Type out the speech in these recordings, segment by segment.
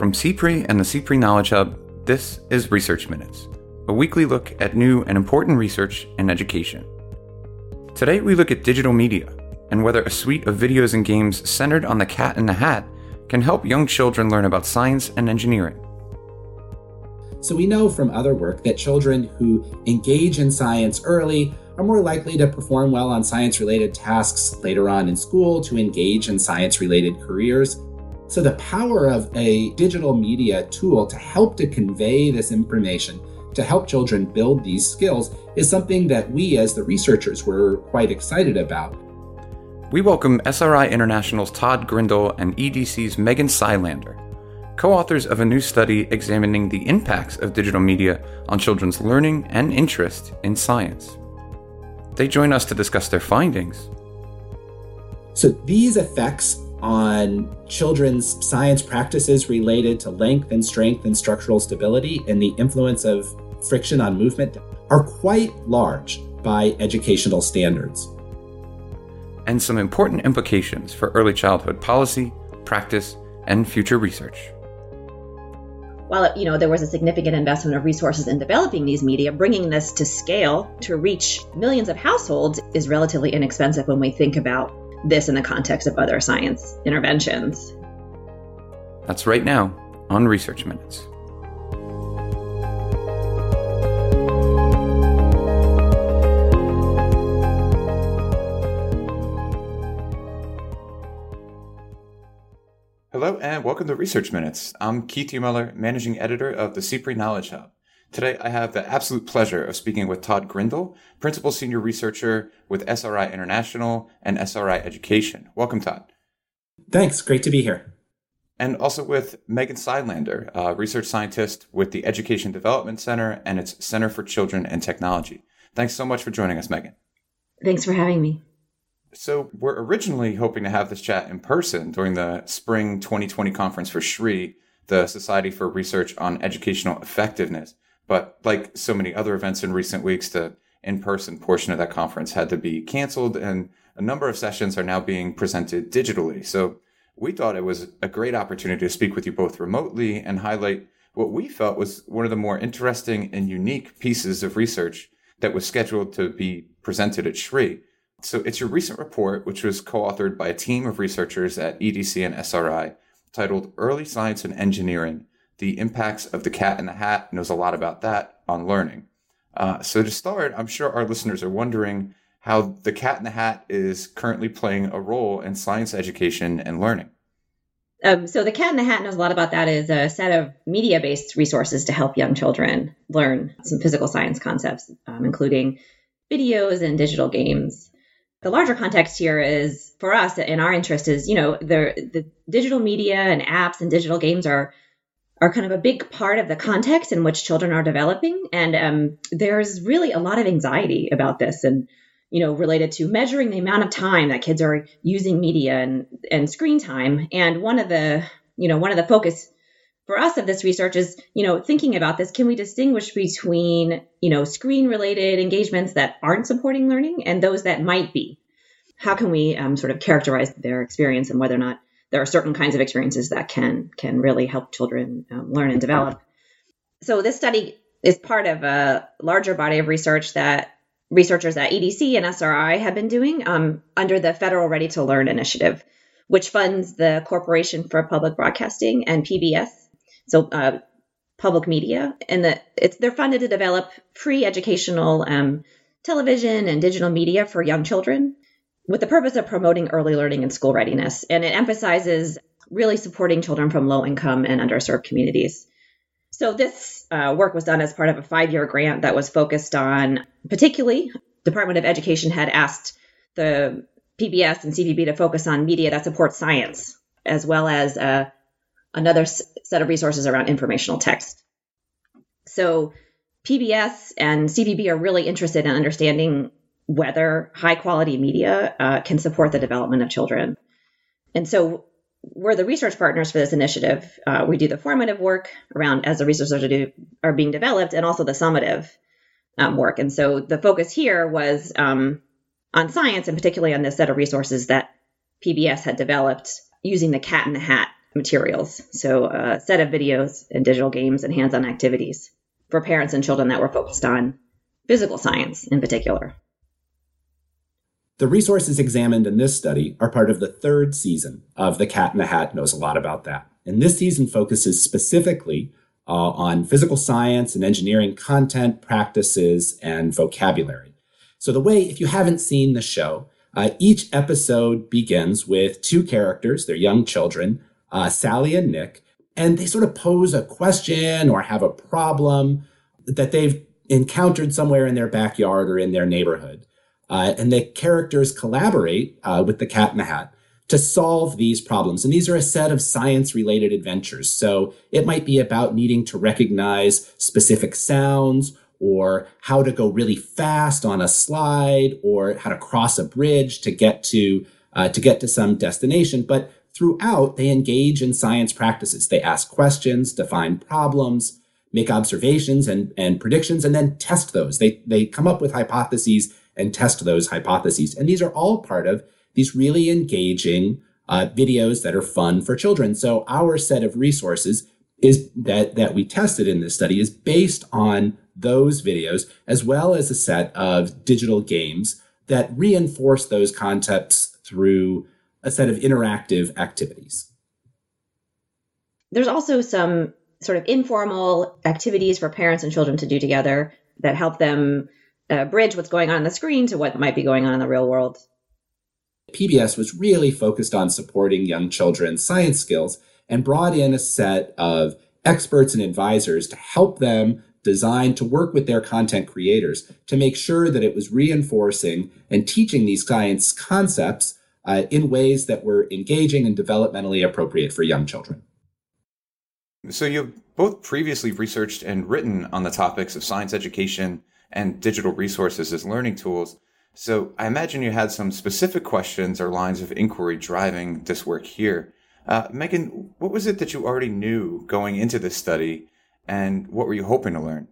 From CPRE and the CPRE Knowledge Hub, this is Research Minutes, a weekly look at new and important research in education. Today we look at digital media and whether a suite of videos and games centered on the cat in the hat can help young children learn about science and engineering. So, we know from other work that children who engage in science early are more likely to perform well on science related tasks later on in school, to engage in science related careers. So, the power of a digital media tool to help to convey this information, to help children build these skills, is something that we as the researchers were quite excited about. We welcome SRI International's Todd Grindal and EDC's Megan Silander, co authors of a new study examining the impacts of digital media on children's learning and interest in science. They join us to discuss their findings. So, these effects on children's science practices related to length and strength and structural stability and the influence of friction on movement are quite large by educational standards and some important implications for early childhood policy, practice, and future research. While you know there was a significant investment of resources in developing these media, bringing this to scale to reach millions of households is relatively inexpensive when we think about this in the context of other science interventions. That's right now on Research Minutes. Hello and welcome to Research Minutes. I'm Keith Mueller, managing editor of the CPRE Knowledge Hub. Today, I have the absolute pleasure of speaking with Todd Grindal, principal senior researcher with SRI International and SRI Education. Welcome, Todd. Thanks. Great to be here. And also with Megan Silander, a research scientist with the Education Development Center and its Center for Children and Technology. Thanks so much for joining us, Megan. Thanks for having me. So we're originally hoping to have this chat in person during the spring 2020 conference for SREE, the Society for Research on Educational Effectiveness. But like so many other events in recent weeks, the in-person portion of that conference had to be canceled and a number of sessions are now being presented digitally. So we thought it was a great opportunity to speak with you both remotely and highlight what we felt was one of the more interesting and unique pieces of research that was scheduled to be presented at SREE. So it's your recent report, which was co-authored by a team of researchers at EDC and SRI, titled Early Science and Engineering, the impacts of the cat in the hat knows a lot about that on learning. Uh, so to start, I'm sure our listeners are wondering how the cat in the hat is currently playing a role in science education and learning. Um, so the cat in the hat knows a lot about that is a set of media-based resources to help young children learn some physical science concepts, um, including videos and digital games the larger context here is for us and our interest is you know the the digital media and apps and digital games are are kind of a big part of the context in which children are developing and um, there's really a lot of anxiety about this and you know related to measuring the amount of time that kids are using media and and screen time and one of the you know one of the focus for us of this research is, you know, thinking about this, can we distinguish between, you know, screen related engagements that aren't supporting learning and those that might be? How can we um, sort of characterize their experience and whether or not there are certain kinds of experiences that can can really help children um, learn and develop? So this study is part of a larger body of research that researchers at EDC and SRI have been doing um, under the Federal Ready to Learn initiative, which funds the Corporation for Public Broadcasting and PBS so uh, public media, and the, it's they're funded to develop free educational um, television and digital media for young children with the purpose of promoting early learning and school readiness. And it emphasizes really supporting children from low income and underserved communities. So this uh, work was done as part of a five-year grant that was focused on, particularly, Department of Education had asked the PBS and CPB to focus on media that supports science, as well as uh, another set of resources around informational text. So PBS and CPB are really interested in understanding whether high quality media uh, can support the development of children. And so we're the research partners for this initiative. Uh, we do the formative work around as the resources are, do, are being developed and also the summative um, work. And so the focus here was um, on science and particularly on this set of resources that PBS had developed using the cat in the hat materials. So, a set of videos and digital games and hands on activities for parents and children that were focused on physical science in particular. The resources examined in this study are part of the third season of The Cat in the Hat Knows a Lot About That. And this season focuses specifically uh, on physical science and engineering content, practices, and vocabulary. So, the way, if you haven't seen the show, uh, each episode begins with two characters, they're young children, uh, Sally and Nick, and they sort of pose a question or have a problem that they've encountered somewhere in their backyard or in their neighborhood. Uh, and the characters collaborate uh, with the cat in the hat to solve these problems. And these are a set of science related adventures. So it might be about needing to recognize specific sounds or how to go really fast on a slide or how to cross a bridge to get to uh, to get to some destination. But throughout, they engage in science practices. They ask questions, define problems, make observations and, and predictions, and then test those. They, they come up with hypotheses and test those hypotheses. And these are all part of these really engaging uh, videos that are fun for children. So our set of resources is that that we tested in this study is based on those videos as well as a set of digital games that reinforce those concepts through a set of interactive activities. There's also some sort of informal activities for parents and children to do together that help them uh, bridge what's going on on the screen to what might be going on in the real world. PBS was really focused on supporting young children's science skills and brought in a set of experts and advisors to help them design to work with their content creators to make sure that it was reinforcing and teaching these science concepts uh, in ways that were engaging and developmentally appropriate for young children. So, you've both previously researched and written on the topics of science education and digital resources as learning tools. So I imagine you had some specific questions or lines of inquiry driving this work here. Uh, Megan, what was it that you already knew going into this study, and what were you hoping to learn?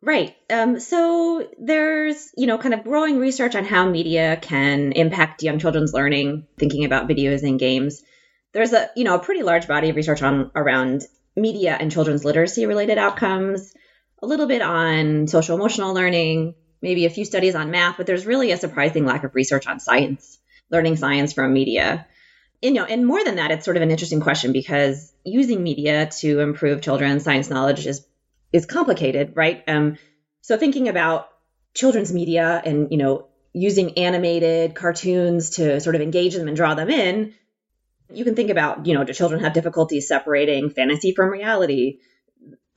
Right. Um, so there's, you know, kind of growing research on how media can impact young children's learning, thinking about videos and games. There's a, you know, a pretty large body of research on around media and children's literacy related outcomes, a little bit on social emotional learning, maybe a few studies on math, but there's really a surprising lack of research on science, learning science from media. You know, and more than that, it's sort of an interesting question because using media to improve children's science knowledge is is complicated, right? Um, so thinking about children's media and you know using animated cartoons to sort of engage them and draw them in, you can think about you know do children have difficulties separating fantasy from reality?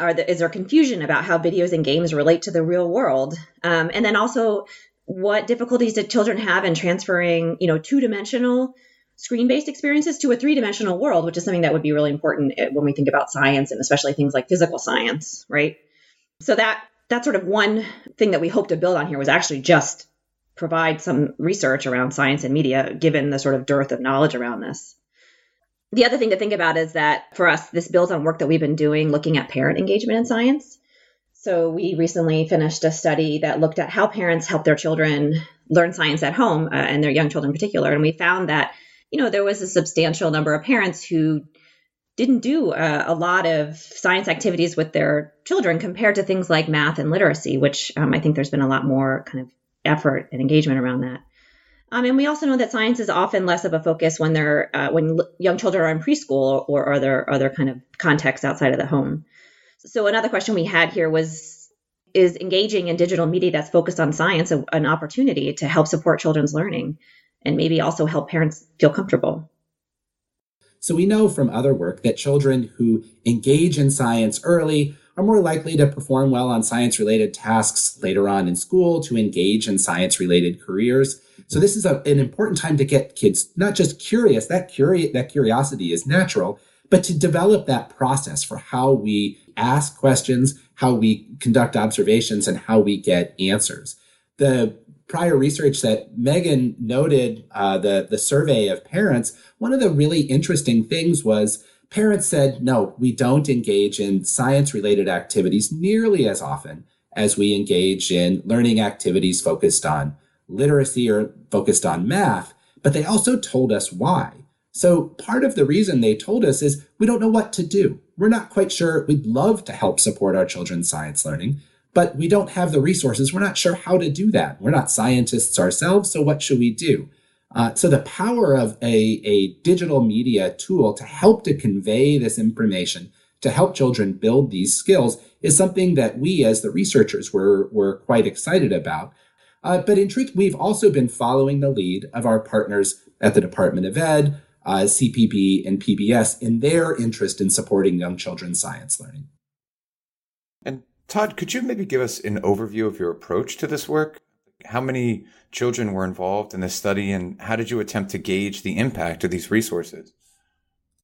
Are the, is there confusion about how videos and games relate to the real world? Um, and then also, what difficulties did children have in transferring, you know, two-dimensional screen-based experiences to a three-dimensional world, which is something that would be really important eh, when we think about science and especially things like physical science, right? So that that's sort of one thing that we hope to build on here was actually just provide some research around science and media, given the sort of dearth of knowledge around this. The other thing to think about is that for us, this builds on work that we've been doing looking at parent engagement in science. So we recently finished a study that looked at how parents help their children learn science at home uh, and their young children in particular. And we found that, you know, there was a substantial number of parents who didn't do uh, a lot of science activities with their children compared to things like math and literacy, which um, I think there's been a lot more kind of effort and engagement around that. Um, and we also know that science is often less of a focus when they're uh, when young children are in preschool or other other kind of contexts outside of the home. So another question we had here was is engaging in digital media that's focused on science a, an opportunity to help support children's learning and maybe also help parents feel comfortable. So we know from other work that children who engage in science early are more likely to perform well on science related tasks later on in school, to engage in science related careers. So this is a, an important time to get kids not just curious, that curi- that curiosity is natural, but to develop that process for how we ask questions, how we conduct observations, and how we get answers. The prior research that Megan noted, uh, the, the survey of parents, one of the really interesting things was parents said, no, we don't engage in science related activities nearly as often as we engage in learning activities focused on literacy or focused on math, but they also told us why. So part of the reason they told us is we don't know what to do. We're not quite sure. We'd love to help support our children's science learning, but we don't have the resources. We're not sure how to do that. We're not scientists ourselves, so what should we do? Uh, so the power of a, a digital media tool to help to convey this information, to help children build these skills, is something that we as the researchers were, were quite excited about. Uh, but in truth, we've also been following the lead of our partners at the Department of Ed, uh, CPB, and PBS in their interest in supporting young children's science learning. And Todd, could you maybe give us an overview of your approach to this work? How many children were involved in this study, and how did you attempt to gauge the impact of these resources?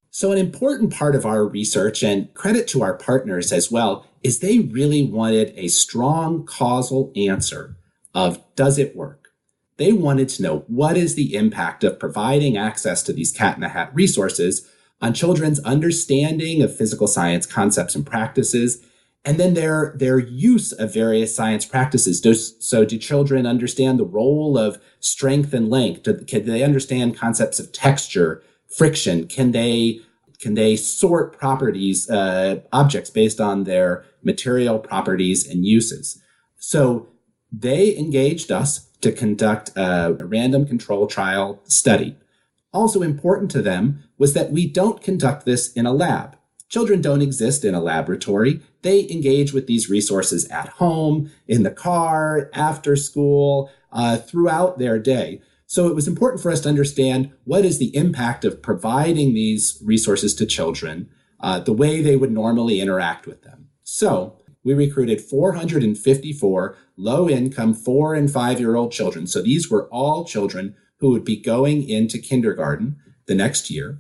So, an important part of our research, and credit to our partners as well, is they really wanted a strong causal answer of does it work? They wanted to know what is the impact of providing access to these cat in the hat resources on children's understanding of physical science concepts and practices and then their their use of various science practices. Does, so, do children understand the role of strength and length? Do, can they understand concepts of texture, friction? Can they can they sort properties, uh, objects based on their material properties and uses? So, they engaged us to conduct a random control trial study. Also important to them was that we don't conduct this in a lab. Children don't exist in a laboratory. They engage with these resources at home, in the car, after school, uh, throughout their day. So it was important for us to understand what is the impact of providing these resources to children, uh, the way they would normally interact with them. So we recruited 454 low income four and five year old children. So these were all children who would be going into kindergarten the next year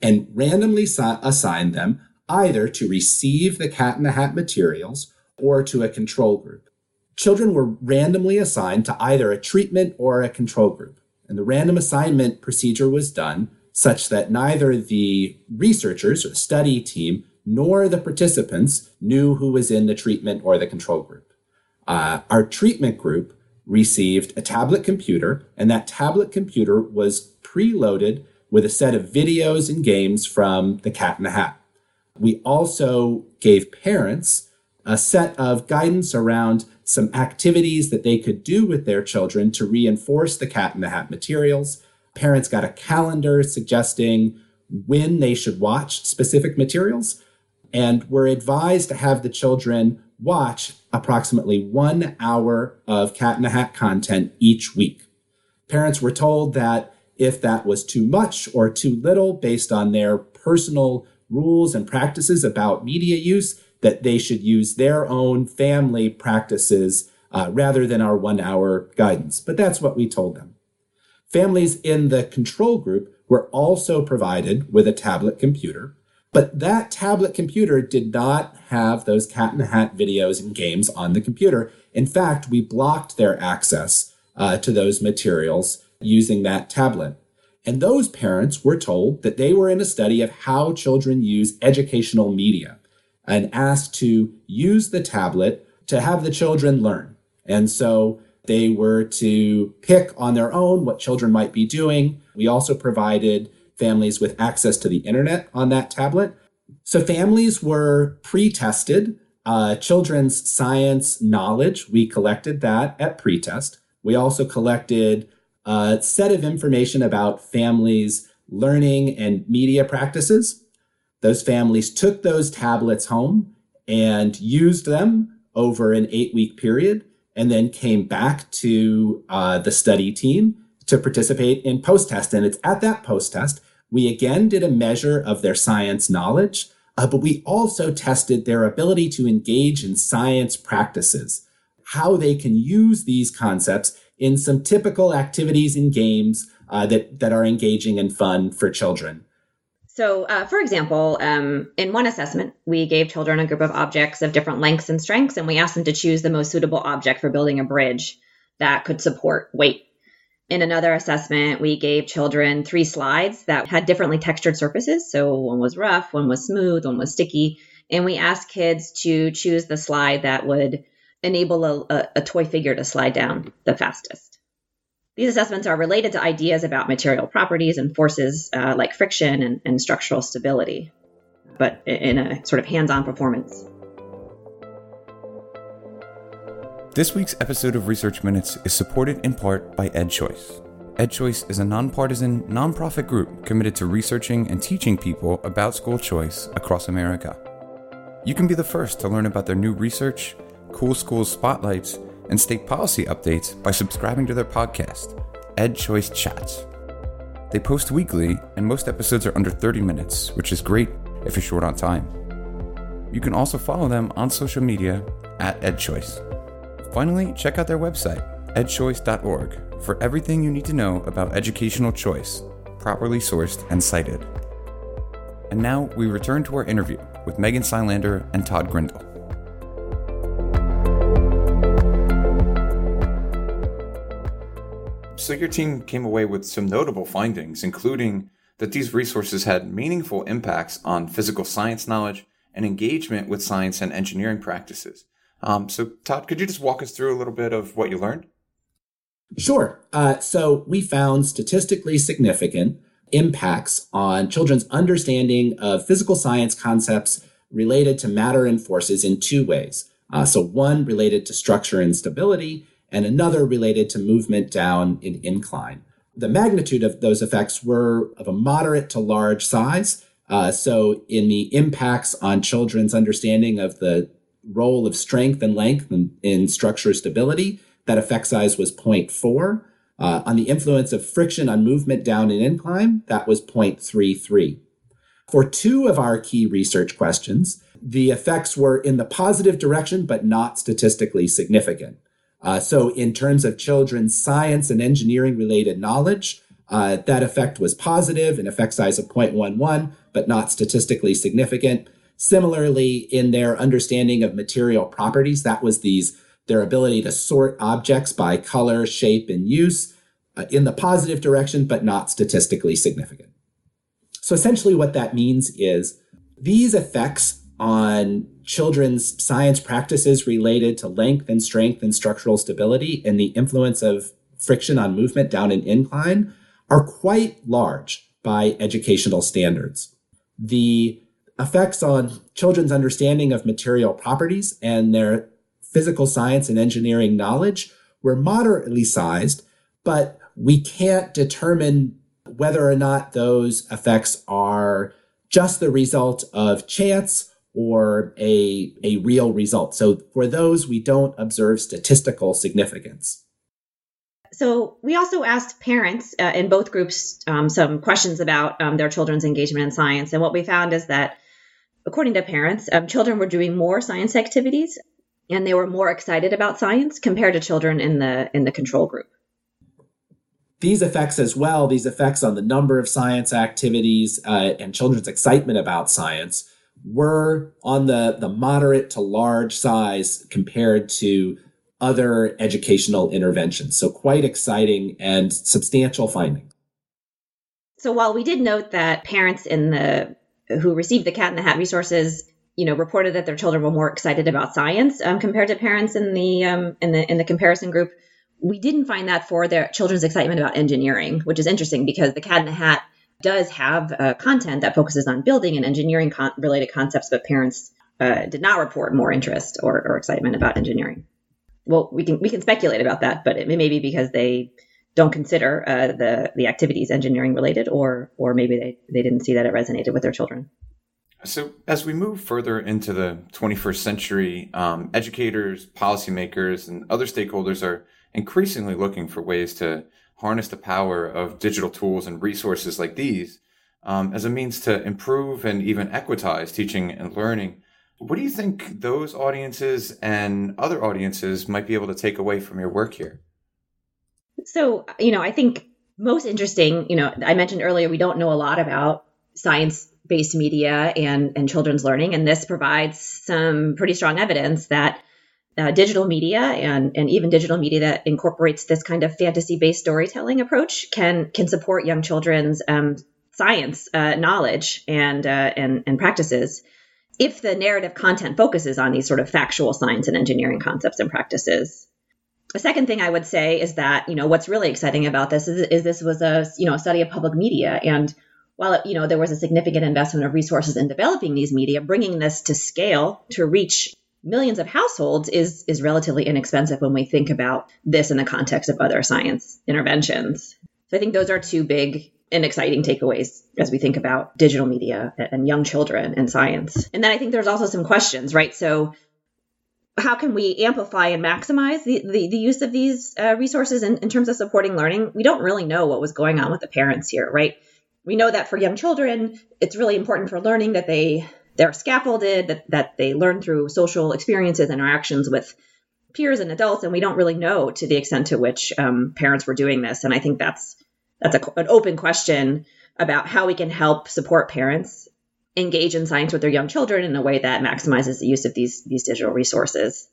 and randomly assign them either to receive the cat in the hat materials or to a control group. Children were randomly assigned to either a treatment or a control group. And the random assignment procedure was done such that neither the researchers or study team nor the participants knew who was in the treatment or the control group. Uh, our treatment group received a tablet computer, and that tablet computer was preloaded with a set of videos and games from the Cat in the Hat. We also gave parents a set of guidance around some activities that they could do with their children to reinforce the Cat in the Hat materials. Parents got a calendar suggesting when they should watch specific materials and were advised to have the children watch approximately one hour of Cat in the Hat content each week. Parents were told that if that was too much or too little based on their personal rules and practices about media use, that they should use their own family practices uh, rather than our one hour guidance. But that's what we told them. Families in the control group were also provided with a tablet computer, but that tablet computer did not have those cat in the hat videos and games on the computer. In fact, we blocked their access uh, to those materials using that tablet. And those parents were told that they were in a study of how children use educational media and asked to use the tablet to have the children learn. And so they were to pick on their own what children might be doing. We also provided families with access to the internet on that tablet. So families were pre tested. Uh, children's science knowledge, we collected that at pre test. We also collected a set of information about families' learning and media practices. Those families took those tablets home and used them over an eight week period and then came back to uh, the study team to participate in post test. And it's at that post test, we again did a measure of their science knowledge, uh, but we also tested their ability to engage in science practices, how they can use these concepts in some typical activities and games uh, that, that are engaging and fun for children. So, uh, for example, um, in one assessment, we gave children a group of objects of different lengths and strengths, and we asked them to choose the most suitable object for building a bridge that could support weight. In another assessment, we gave children three slides that had differently textured surfaces. So, one was rough, one was smooth, one was sticky. And we asked kids to choose the slide that would enable a, a, a toy figure to slide down the fastest. These assessments are related to ideas about material properties and forces uh, like friction and, and structural stability, but in a sort of hands on performance. This week's episode of Research Minutes is supported in part by EdChoice. EdChoice is a nonpartisan, nonprofit group committed to researching and teaching people about school choice across America. You can be the first to learn about their new research, cool schools spotlights, and state policy updates by subscribing to their podcast, EdChoice Chats. They post weekly, and most episodes are under 30 minutes, which is great if you're short on time. You can also follow them on social media at EdChoice. Finally, check out their website, edchoice.org, for everything you need to know about educational choice, properly sourced and cited. And now we return to our interview with Megan Silander and Todd Grindal. So, your team came away with some notable findings, including that these resources had meaningful impacts on physical science knowledge and engagement with science and engineering practices. Um, so, Todd, could you just walk us through a little bit of what you learned? Sure. Uh, so, we found statistically significant impacts on children's understanding of physical science concepts related to matter and forces in two ways. Uh, so, one related to structure and stability, and another related to movement down an incline. The magnitude of those effects were of a moderate to large size. Uh, so, in the impacts on children's understanding of the role of strength and length in, in structure stability, that effect size was 0.4. Uh, on the influence of friction on movement down an incline, that was 0.33. For two of our key research questions, the effects were in the positive direction, but not statistically significant. Uh, so, in terms of children's science and engineering related knowledge, uh, that effect was positive, an effect size of 0.11, but not statistically significant. Similarly, in their understanding of material properties, that was these their ability to sort objects by color, shape, and use uh, in the positive direction, but not statistically significant. So essentially, what that means is these effects on children's science practices related to length and strength and structural stability and the influence of friction on movement down an incline are quite large by educational standards. The effects on children's understanding of material properties and their physical science and engineering knowledge were moderately sized, but we can't determine whether or not those effects are just the result of chance or a, a real result. So for those, we don't observe statistical significance. So we also asked parents uh, in both groups um, some questions about um, their children's engagement in science. And what we found is that, according to parents, um, children were doing more science activities and they were more excited about science compared to children in the in the control group these effects as well these effects on the number of science activities uh, and children's excitement about science were on the, the moderate to large size compared to other educational interventions. So, quite exciting and substantial findings. So, while we did note that parents in the who received the Cat in the Hat resources, you know, reported that their children were more excited about science um, compared to parents in the um, in the in the comparison group, we didn't find that for their children's excitement about engineering, which is interesting because the Cat in the Hat does have uh, content that focuses on building and engineering con- related concepts, but parents uh, did not report more interest or, or, excitement about engineering. Well, we can we can speculate about that, but it may be because they don't consider uh, the the activities engineering related, or or maybe they, they didn't see that it resonated with their children. So, as we move further into the 21st century, um, educators, policymakers, and other stakeholders are increasingly looking for ways to harness the power of digital tools and resources like these um, as a means to improve and even equitize teaching and learning. What do you think those audiences and other audiences might be able to take away from your work here? So, you know, I think most interesting, you know, I mentioned earlier we don't know a lot about science based media and, and children's learning, and this provides some pretty strong evidence that uh, digital media and, and even digital media that incorporates this kind of fantasy-based storytelling approach can can support young children's um, science uh, knowledge and, uh, and and practices if the narrative content focuses on these sort of factual science and engineering concepts and practices. A second thing I would say is that, you know, what's really exciting about this is, is this was a, you know, study of public media. And while, it, you know, there was a significant investment of resources in developing these media, bringing this to scale to reach millions of households is, is relatively inexpensive when we think about this in the context of other science interventions. So I think those are two big and exciting takeaways as we think about digital media and young children and science. And then I think there's also some questions, right? So how can we amplify and maximize the, the, the use of these uh, resources in, in terms of supporting learning? We don't really know what was going on with the parents here, right? We know that for young children, it's really important for learning that they they're scaffolded, that, that they learn through social experiences, interactions with peers and adults, and we don't really know to the extent to which um, parents were doing this. And I think that's that's a, an open question about how we can help support parents engage in science with their young children in a way that maximizes the use of these these digital resources.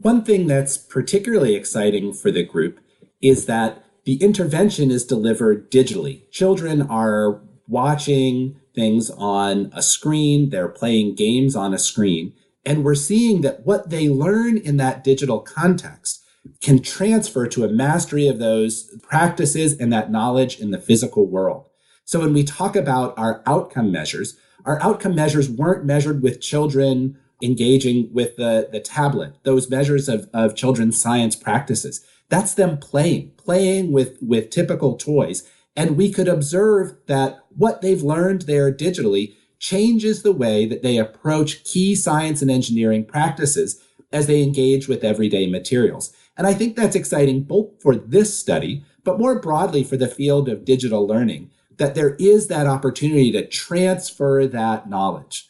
One thing that's particularly exciting for the group is that the intervention is delivered digitally. Children are watching things on a screen, they're playing games on a screen, and we're seeing that what they learn in that digital context can transfer to a mastery of those practices and that knowledge in the physical world. So when we talk about our outcome measures, our outcome measures weren't measured with children engaging with the, the tablet, those measures of, of children's science practices. That's them playing, playing with, with typical toys. And we could observe that what they've learned there digitally changes the way that they approach key science and engineering practices as they engage with everyday materials. And I think that's exciting both for this study, but more broadly for the field of digital learning, that there is that opportunity to transfer that knowledge.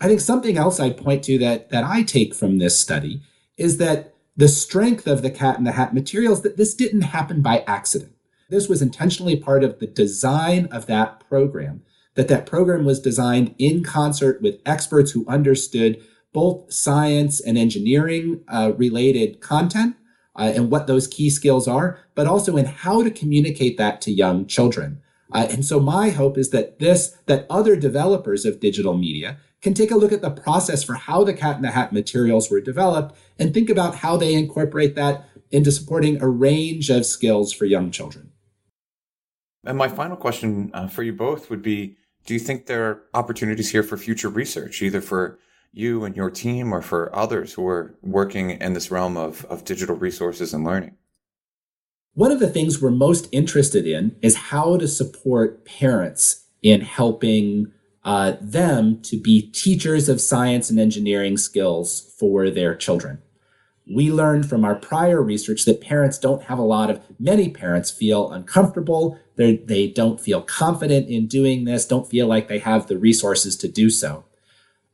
I think something else I'd point to that, that I take from this study is that the strength of the cat in the hat materials that this didn't happen by accident. This was intentionally part of the design of that program, that that program was designed in concert with experts who understood both science and engineering uh, related content uh, and what those key skills are, but also in how to communicate that to young children. Uh, and so my hope is that this, that other developers of digital media can take a look at the process for how the cat in the hat materials were developed and think about how they incorporate that into supporting a range of skills for young children. And my final question uh, for you both would be Do you think there are opportunities here for future research, either for you and your team or for others who are working in this realm of, of digital resources and learning? One of the things we're most interested in is how to support parents in helping uh, them to be teachers of science and engineering skills for their children. We learned from our prior research that parents don't have a lot of, many parents feel uncomfortable. They're, they don't feel confident in doing this, don't feel like they have the resources to do so.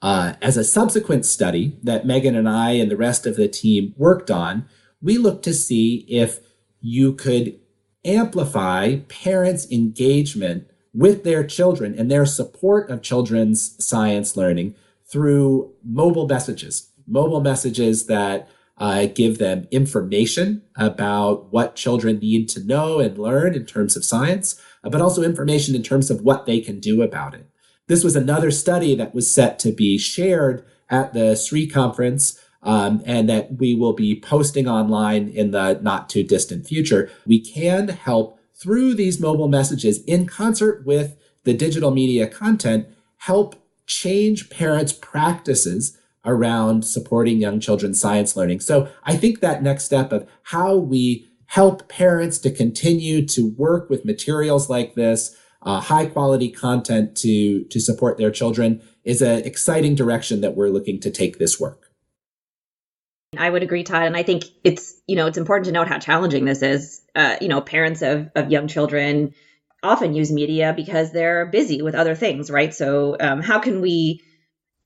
Uh, as a subsequent study that Megan and I and the rest of the team worked on, we looked to see if you could amplify parents' engagement with their children and their support of children's science learning through mobile messages, mobile messages that uh, give them information about what children need to know and learn in terms of science, but also information in terms of what they can do about it. This was another study that was set to be shared at the SREE conference um, and that we will be posting online in the not too distant future. We can help through these mobile messages in concert with the digital media content, help change parents' practices around supporting young children's science learning. So I think that next step of how we help parents to continue to work with materials like this, uh, high quality content to, to support their children is an exciting direction that we're looking to take this work. I would agree, Todd. And I think it's, you know, it's important to note how challenging this is. Uh, you know, parents of, of young children often use media because they're busy with other things, right? So, um, how can we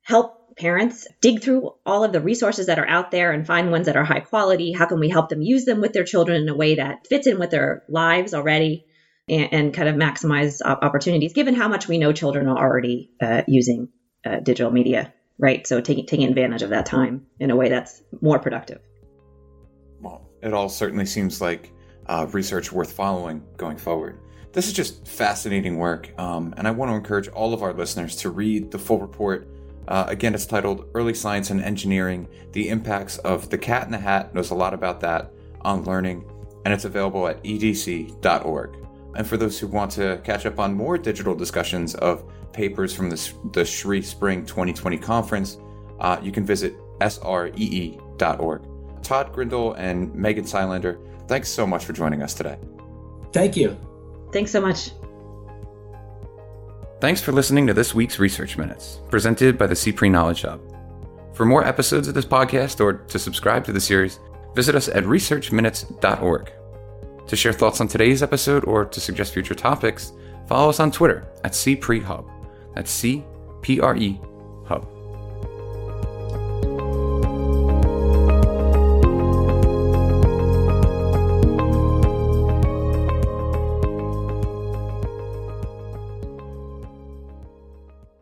help parents dig through all of the resources that are out there and find ones that are high quality? How can we help them use them with their children in a way that fits in with their lives already and, and kind of maximize opportunities, given how much we know children are already uh, using uh, digital media? Right? So taking taking advantage of that time in a way that's more productive. Well, it all certainly seems like uh, research worth following going forward. This is just fascinating work, um, and I want to encourage all of our listeners to read the full report Uh, again, it's titled Early Science and Engineering The Impacts of the Cat in the Hat. Knows a lot about that on learning, and it's available at edc.org. And for those who want to catch up on more digital discussions of papers from the, the SREE Spring 2020 conference, uh, you can visit sree.org. Todd Grindal and Megan Silander, thanks so much for joining us today. Thank you. Thanks so much. Thanks for listening to this week's Research Minutes, presented by the CPRE Knowledge Hub. For more episodes of this podcast or to subscribe to the series, visit us at researchminutes.org. To share thoughts on today's episode or to suggest future topics, follow us on Twitter at CPreHub. That's C P R E Hub.